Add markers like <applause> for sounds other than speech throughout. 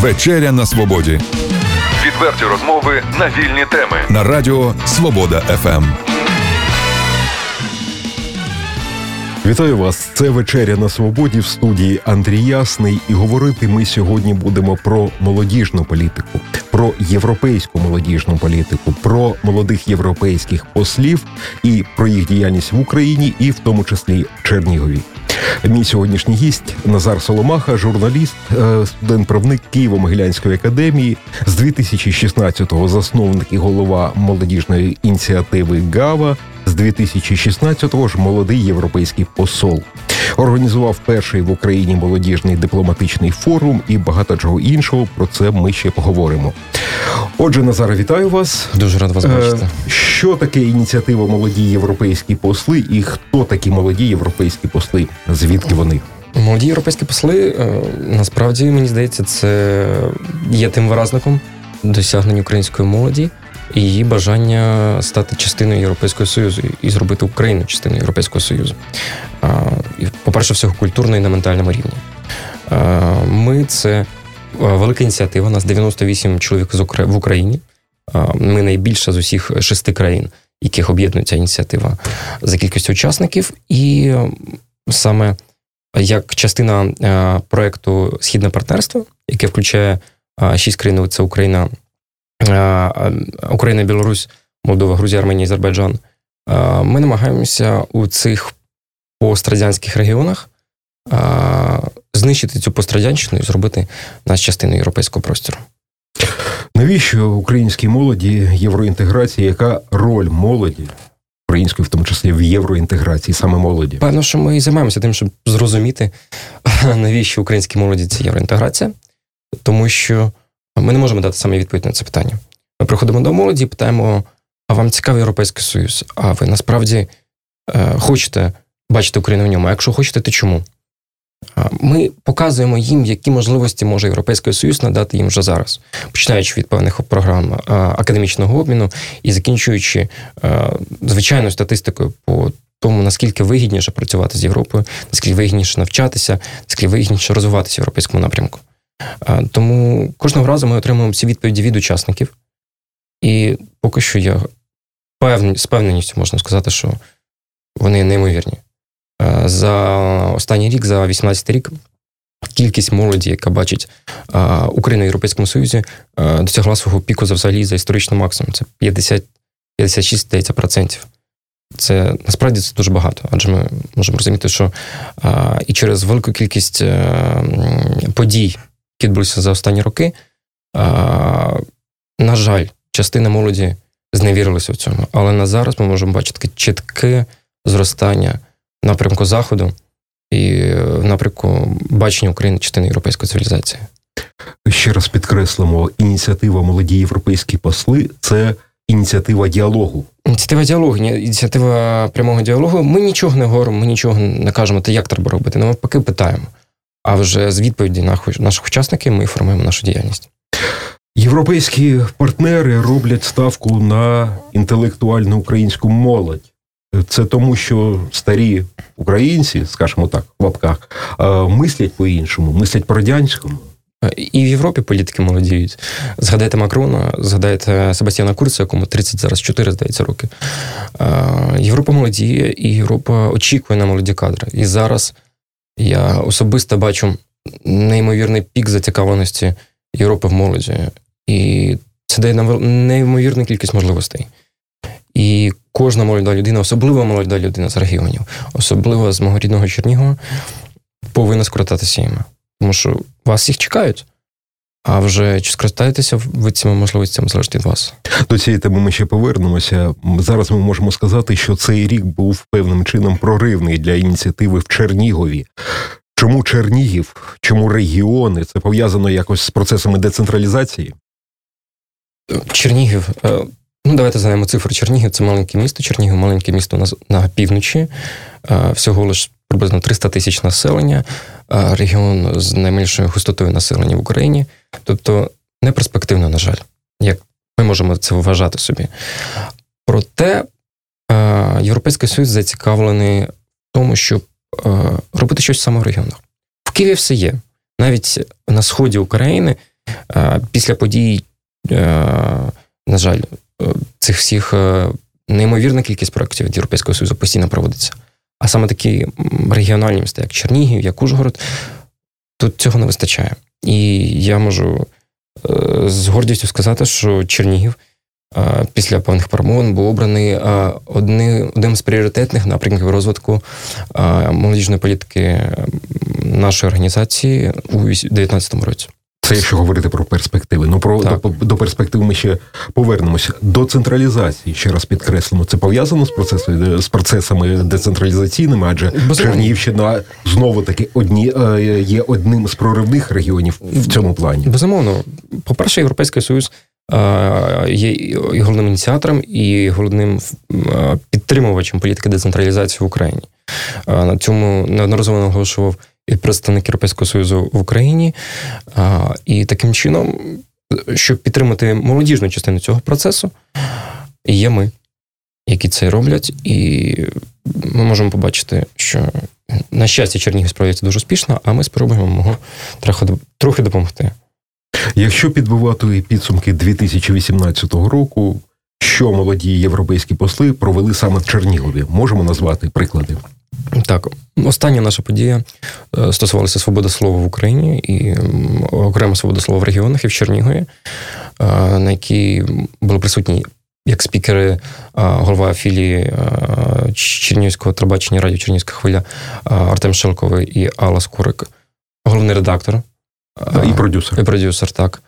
Вечеря на свободі. Відверті розмови на вільні теми на Радіо Свобода ФМ. Вітаю вас! Це вечеря на свободі в студії Андрій Ясний. І говорити ми сьогодні будемо про молодіжну політику, про європейську молодіжну політику, про молодих європейських послів і про їх діяльність в Україні, і в тому числі Чернігові. Мій сьогоднішній гість Назар Соломаха, журналіст, е, студент-правник Києво-Могилянської академії з 2016-го засновник і голова молодіжної ініціативи ГАВА. З 2016-го ж молодий європейський посол організував перший в Україні молодіжний дипломатичний форум і багато чого іншого. Про це ми ще поговоримо. Отже, Назара, вітаю вас. Дуже рад вас е, бачити. Що таке ініціатива Молоді європейські посли, і хто такі молоді європейські посли? Звідки вони? Молоді європейські посли е, насправді мені здається, це є тим виразником досягнень української молоді і її бажання стати частиною Європейського Союзу і зробити Україну частиною Європейського Союзу. По-перше, всього культурно і на ментальному рівні. Ми це велика ініціатива. У нас 98 чоловік в Україні. Ми найбільша з усіх шести країн, яких об'єднує ця ініціатива за кількістю учасників, і саме як частина проекту Східне партнерство, яке включає шість країн: це Україна, Україна, Білорусь, Молдова, Грузія, Арменія, Азербайджан. Ми намагаємося у цих пострадянських регіонах знищити цю пострадянщину і зробити нас частиною європейського простору. Навіщо українській молоді євроінтеграції? Яка роль молоді? Української, в тому числі в євроінтеграції, саме молоді? Певно, що ми і займаємося тим, щоб зрозуміти, <laughs> навіщо українській молоді це євроінтеграція, тому що ми не можемо дати саме відповідь на це питання. Ми приходимо до молоді і питаємо: а вам цікавий Європейський Союз? А ви насправді е, хочете бачити Україну в ньому? А якщо хочете, то чому? Ми показуємо їм, які можливості може Європейський Союз надати їм вже зараз, починаючи від певних програм академічного обміну і закінчуючи звичайною статистикою по тому, наскільки вигідніше працювати з Європою, наскільки вигідніше навчатися, наскільки вигідніше розвиватися в європейському напрямку. Тому кожного разу ми отримуємо ці відповіді від учасників, і поки що я певні, з певненістю можна сказати, що вони неймовірні. За останній рік, за 18 рік, кількість молоді, яка бачить Україну в Європейському Союзі, досягла свого піку за взагалі за історичний максимум. Це 50, 56 здається, процентів. Це насправді це дуже багато, адже ми можемо розуміти, що а, і через велику кількість а, е, подій, відбулися за останні роки, а, на жаль, частина молоді зневірилася в цьому. Але на зараз ми можемо бачити таке чітке зростання напрямку Заходу і в напрямку бачення України частини європейської цивілізації. Ще раз підкреслимо, ініціатива молоді європейські посли це ініціатива діалогу. Ініціатива діалогу, ініціатива прямого діалогу. Ми нічого не говоримо, ми нічого не кажемо, те, як треба робити. Поки питаємо. А вже з відповіді наших учасників ми формуємо нашу діяльність. Європейські партнери роблять ставку на інтелектуальну українську молодь. Це тому, що старі українці, скажімо так, в лапках, мислять по-іншому, мислять по радянському. І в Європі політики молодіють. Згадайте Макрона, згадайте Себастьяна Курца, якому 30 зараз 4, здається, роки. Європа молодіє, і Європа очікує на молоді кадри. І зараз я особисто бачу неймовірний пік зацікавленості Європи в молоді. І це дає нам неймовірну кількість можливостей. І кожна молода людина, особливо молода людина з регіонів, особливо з мого рідного Чернігова, повинна скористатися їм. Тому що вас їх чекають. А вже чи скористаєтеся ви цими можливостями залежить від вас? До цієї теми ми ще повернемося. Зараз ми можемо сказати, що цей рік був певним чином проривний для ініціативи в Чернігові. Чому Чернігів? Чому регіони? Це пов'язано якось з процесами децентралізації? Чернігів. Е, ну, давайте знаємо цифру Чернігів. Це маленьке місто. Чернігів, маленьке місто на, на півночі. Е, всього лиш приблизно 300 тисяч населення, регіон з найменшою густотою населення в Україні. Тобто не перспективно, на жаль, як ми можемо це вважати собі. Проте Європейський Союз зацікавлений в тому, щоб робити щось саме в регіонах. В Києві все є. Навіть на сході України Після подій, на жаль, цих всіх неймовірна кількість проєктів від Європейського Союзу постійно проводиться. А саме такі регіональні міста, як Чернігів, як Ужгород, тут цього не вистачає. І я можу з гордістю сказати, що Чернігів після певних перемовин був обраний одним з пріоритетних напрямків розвитку молодіжної політики нашої організації у 2019 році. Це якщо говорити про перспективи. Ну про до, до перспектив ми ще повернемося. До централізації ще раз підкреслимо. Це пов'язано з процесами з процесами децентралізаційними, адже. Чернігівщина знову таки одні е, є одним з проривних регіонів в цьому плані. Безумовно, по перше, європейський союз є і головним ініціатором, і головним підтримувачем політики децентралізації в Україні. На цьому неодноразово наголошував представник Європейського Союзу в Україні. І таким чином, щоб підтримати молодіжну частину цього процесу, є ми, які це роблять, і ми можемо побачити, що на щастя Чернігів справляється дуже успішно, а ми спробуємо трохи допомогти. Якщо підбивати підсумки 2018 року, що молоді європейські посли провели саме в Чернігові, можемо назвати приклади. Так, остання наша подія е, стосувалася свободи слова в Україні і окремо свободи слова в регіонах і в Чернігові, е, на якій були присутні як спікери, е, голова філії Чернігівського телебачення радіо Чернігівська хвиля Артем Шелковий і Алла Скорик, головний редактор і продюсер. І продюсер, так.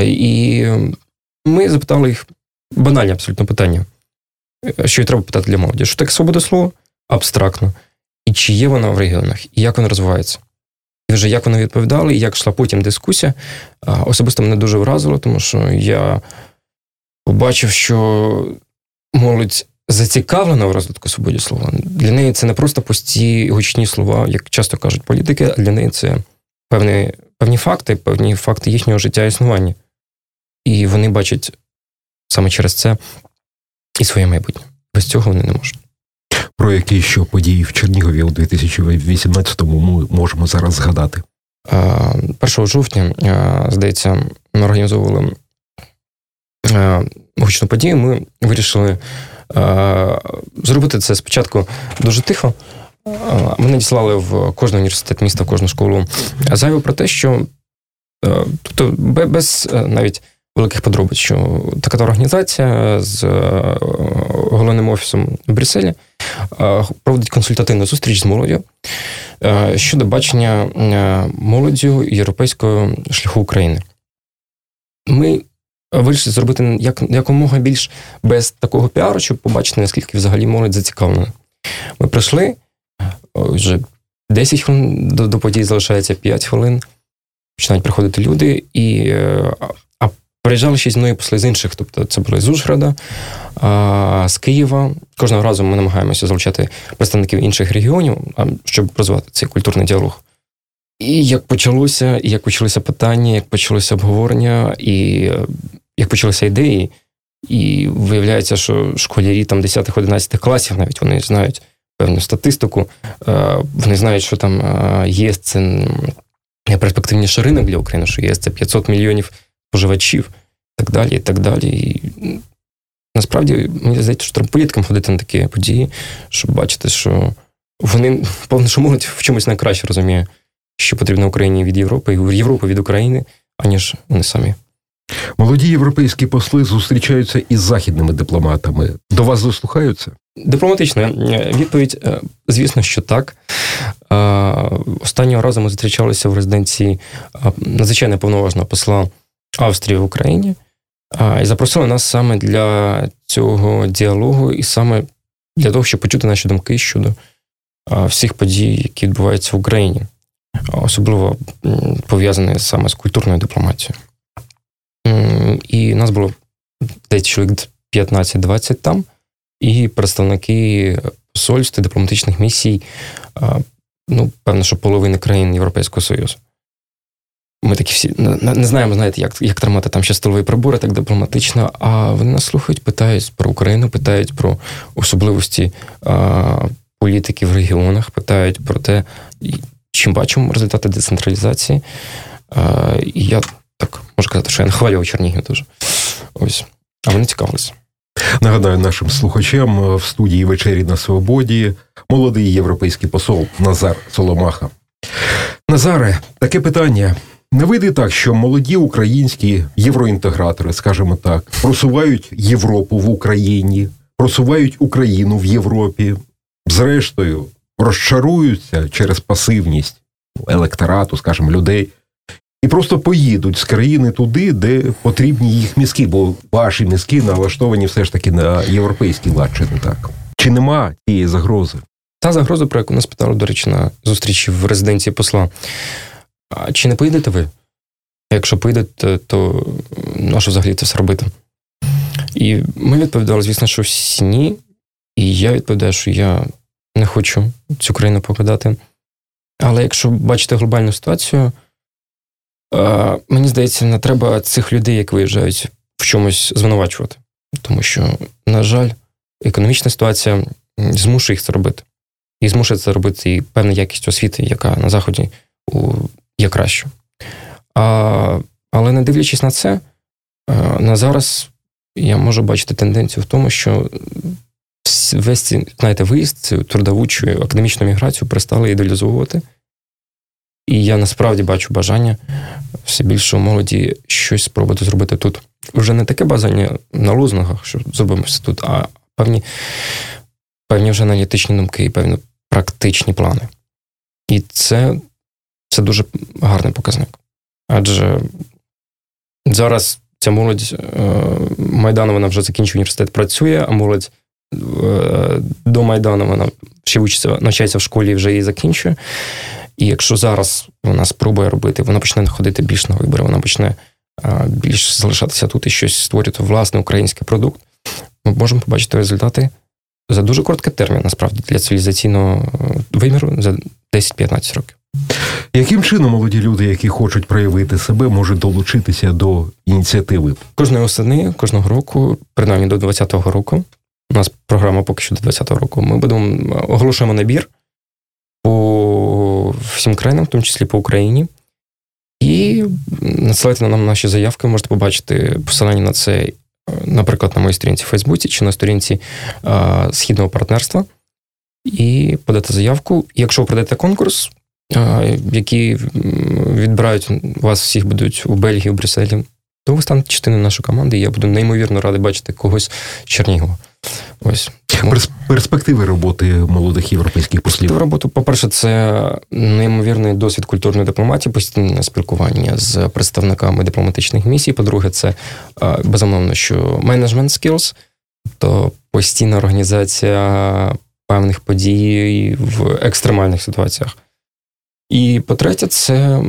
І ми запитали їх банальні абсолютно питання, що й треба питати для молоді. Що таке свобода слова? Абстрактно. І чи є вона в регіонах, і як вона розвивається? І вже як вони відповідали, і як йшла потім дискусія, особисто мене дуже вразило, тому що я побачив, що молодь зацікавлена в розвитку свободі слова. Для неї це не просто пусті гучні слова, як часто кажуть політики, а для неї це певні, певні факти, певні факти їхнього життя існування. І вони бачать саме через це і своє майбутнє. Без цього вони не можуть. Про які що події в Чернігові у 2018-му ми можемо зараз згадати? 1 жовтня, здається, ми організовували гучну подію. Ми вирішили зробити це спочатку дуже тихо. Ми надіслали в кожен університет міста, в кожну школу заяву про те, що тобто без навіть великих подробиць, така організація з головним офісом в Брюсселі проводить консультативну зустріч з молоддю щодо бачення молоддю європейського шляху України. Ми вирішили зробити як, якомога більш без такого піару, щоб побачити, наскільки взагалі молодь зацікавлена. Ми прийшли вже 10 хвилин до, до подій залишається 5 хвилин. Починають приходити люди, і приїжджали ще зі мною посли з інших. Тобто це були з Ужгорода, з Києва. Кожного разу ми намагаємося залучати представників інших регіонів, щоб розвивати цей культурний діалог. І як почалося, і як почалися питання, як почалося обговорення, і як почалися ідеї, і виявляється, що школярі там 10-11 класів навіть вони знають певну статистику, вони знають, що там є це перспективніший ринок для України, що є це 500 мільйонів споживачів, так далі, і так далі. І Насправді, мені здається, що треба політикам ходити на такі події, щоб бачити, що вони повне що можуть в чомусь найкраще розуміє, що потрібно Україні від Європи, і Європи від України, аніж вони самі. Молоді європейські посли зустрічаються із західними дипломатами. До вас дослухаються? Дипломатична відповідь, е, звісно, що так. Е, останнього разу ми зустрічалися в резиденції е, надзвичайно повноважного посла Австрії в Україні. І запросили нас саме для цього діалогу, і саме для того, щоб почути наші думки щодо всіх подій, які відбуваються в Україні, особливо пов'язані саме з культурною дипломатією. І нас було десь чоловік 15-20 там, і представники посольств і дипломатичних місій, ну, певно, що половини країн Європейського Союзу. Ми такі всі не знаємо, знаєте, як як тримати там ще столові прибори, так дипломатично. А вони нас слухають, питають про Україну, питають про особливості а, політики в регіонах, питають про те, чим бачимо результати децентралізації. А, І я так можу казати, що я нахвалював Чернігів дуже. Ось. А вони цікавилися. Нагадаю нашим слухачам е, в студії вечері на свободі молодий європейський посол Назар Соломаха. Назаре, таке питання. Не вийде так, що молоді українські євроінтегратори, скажімо так, просувають Європу в Україні, просувають Україну в Європі, зрештою розчаруються через пасивність електорату, скажімо, людей, і просто поїдуть з країни туди, де потрібні їх мізки, бо ваші мізки налаштовані все ж таки на європейський лад, чи не так? Чи нема тієї загрози? Та загроза, про яку нас питали, до речі, на зустрічі в резиденції посла. А чи не поїдете ви? Якщо поїдете, то на що взагалі це все робити? І ми відповідали, звісно, що всі ні. І я відповідаю, що я не хочу цю країну покидати. Але якщо бачите глобальну ситуацію, мені здається, не треба цих людей, як виїжджають, в чомусь звинувачувати. Тому що, на жаль, економічна ситуація змушує їх це робити. І змушує це робити і певна якість освіти, яка на Заході є кращою. А, Але не дивлячись на це, на зараз я можу бачити тенденцію в тому, що весь цей, знаєте, виїзд, цю трудовучу академічну міграцію перестали ідеалізовувати. І я насправді бачу бажання все більше у молоді щось спробувати зробити тут. Вже не таке бажання на лозунгах, що зробимо все тут, а певні певні вже аналітичні думки і певні практичні плани. І це, це дуже гарний показник. Адже зараз ця молодь е, Майдану вона вже закінчує університет, працює, а молодь е, до Майдану вона ще вчиться, навчається в школі і вже її закінчує. І якщо зараз вона спробує робити, вона почне ходити більш на вибори, вона почне більш залишатися тут і щось створювати власний український продукт, ми можемо побачити результати за дуже короткий термін, насправді, для цивілізаційного е, виміру за 10-15 років. Яким чином молоді люди, які хочуть проявити себе, можуть долучитися до ініціативи? Кожної осени, кожного року, принаймні до 2020 року, у нас програма поки що до 2020 року. Ми будемо оголошуємо набір по всім країнам, в тому числі по Україні. І надсилайте нам наші заявки, можете побачити посилання на це, наприклад, на моїй сторінці в Фейсбуці чи на сторінці а, Східного партнерства. І подати заявку. якщо ви продаєте конкурс, який відбирають вас всіх будуть у Бельгії, у Брюсселі, то ви станете частиною нашої команди, і я буду неймовірно радий бачити когось з Чернігова. Ось перспективи роботи молодих європейських послів. роботу, по-перше, це неймовірний досвід культурної дипломатії, постійне спілкування з представниками дипломатичних місій. По-друге, це безумовно, що менеджмент skills, то постійна організація певних подій в екстремальних ситуаціях. І по-третє, це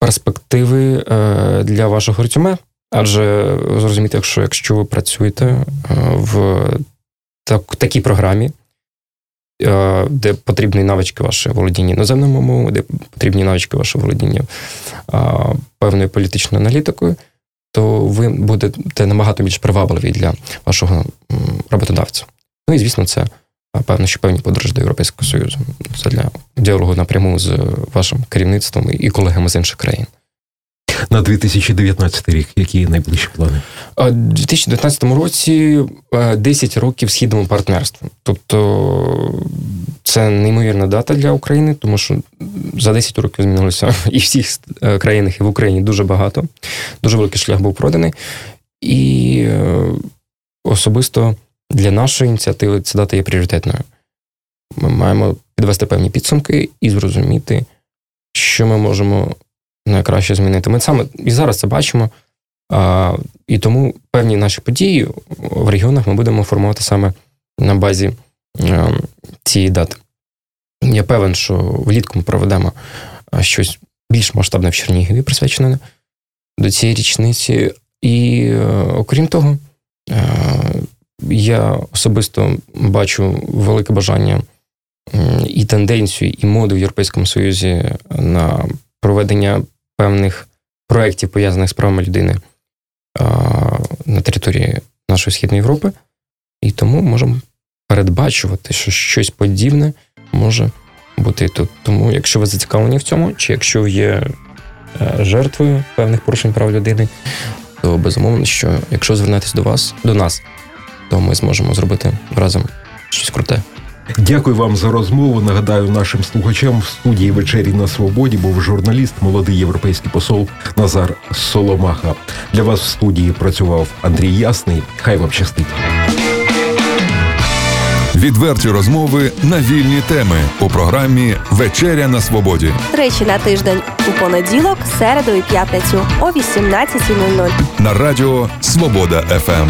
перспективи е, для вашого резюме. Адже зрозуміти, якщо якщо ви працюєте е, в так, такій програмі, е, де потрібні навички ваше володіння іноземною мовою, де потрібні навички ваше володіння певною політичною аналітикою, то ви будете набагато більш привабливі для вашого роботодавця. Ну і звісно, це певно, що певні подорожі до Європейського Союзу. Це для діалогу напряму з вашим керівництвом і колегами з інших країн на 2019 рік? Які найближчі плани? У 2019 році 10 років східному партнерству. Тобто це неймовірна дата для України, тому що за 10 років змінилося <laughs> і в всіх е, країнах, і в Україні дуже багато. Дуже великий шлях був проданий. І е, особисто для нашої ініціативи ця дата є пріоритетною. Ми маємо підвести певні підсумки і зрозуміти, що ми можемо найкраще змінити. Ми саме і зараз це бачимо. А, І тому певні наші події в регіонах ми будемо формувати саме на базі а, е, цієї дати. Я певен, що влітку ми проведемо щось більш масштабне в Чернігові, присвячене до цієї річниці. І е, окрім того, е, я особисто бачу велике бажання і тенденцію, і моду в Європейському Союзі на проведення певних проєктів, пов'язаних з правами людини на території нашої Східної Європи, і тому можемо передбачувати, що щось подібне може бути тут. Тому, якщо ви зацікавлені в цьому, чи якщо є е, жертвою певних порушень прав людини, то безумовно, що якщо звернетесь до вас, до нас, то ми зможемо зробити разом щось круте. Дякую вам за розмову. Нагадаю, нашим слухачам в студії вечері на свободі був журналіст, молодий європейський посол Назар Соломаха. Для вас в студії працював Андрій Ясний. Хай вам щастить. Відверті розмови на вільні теми у програмі Вечеря на свободі. Тричі на тиждень у понеділок, середу і п'ятницю о 18.00. На радіо Свобода ФМ.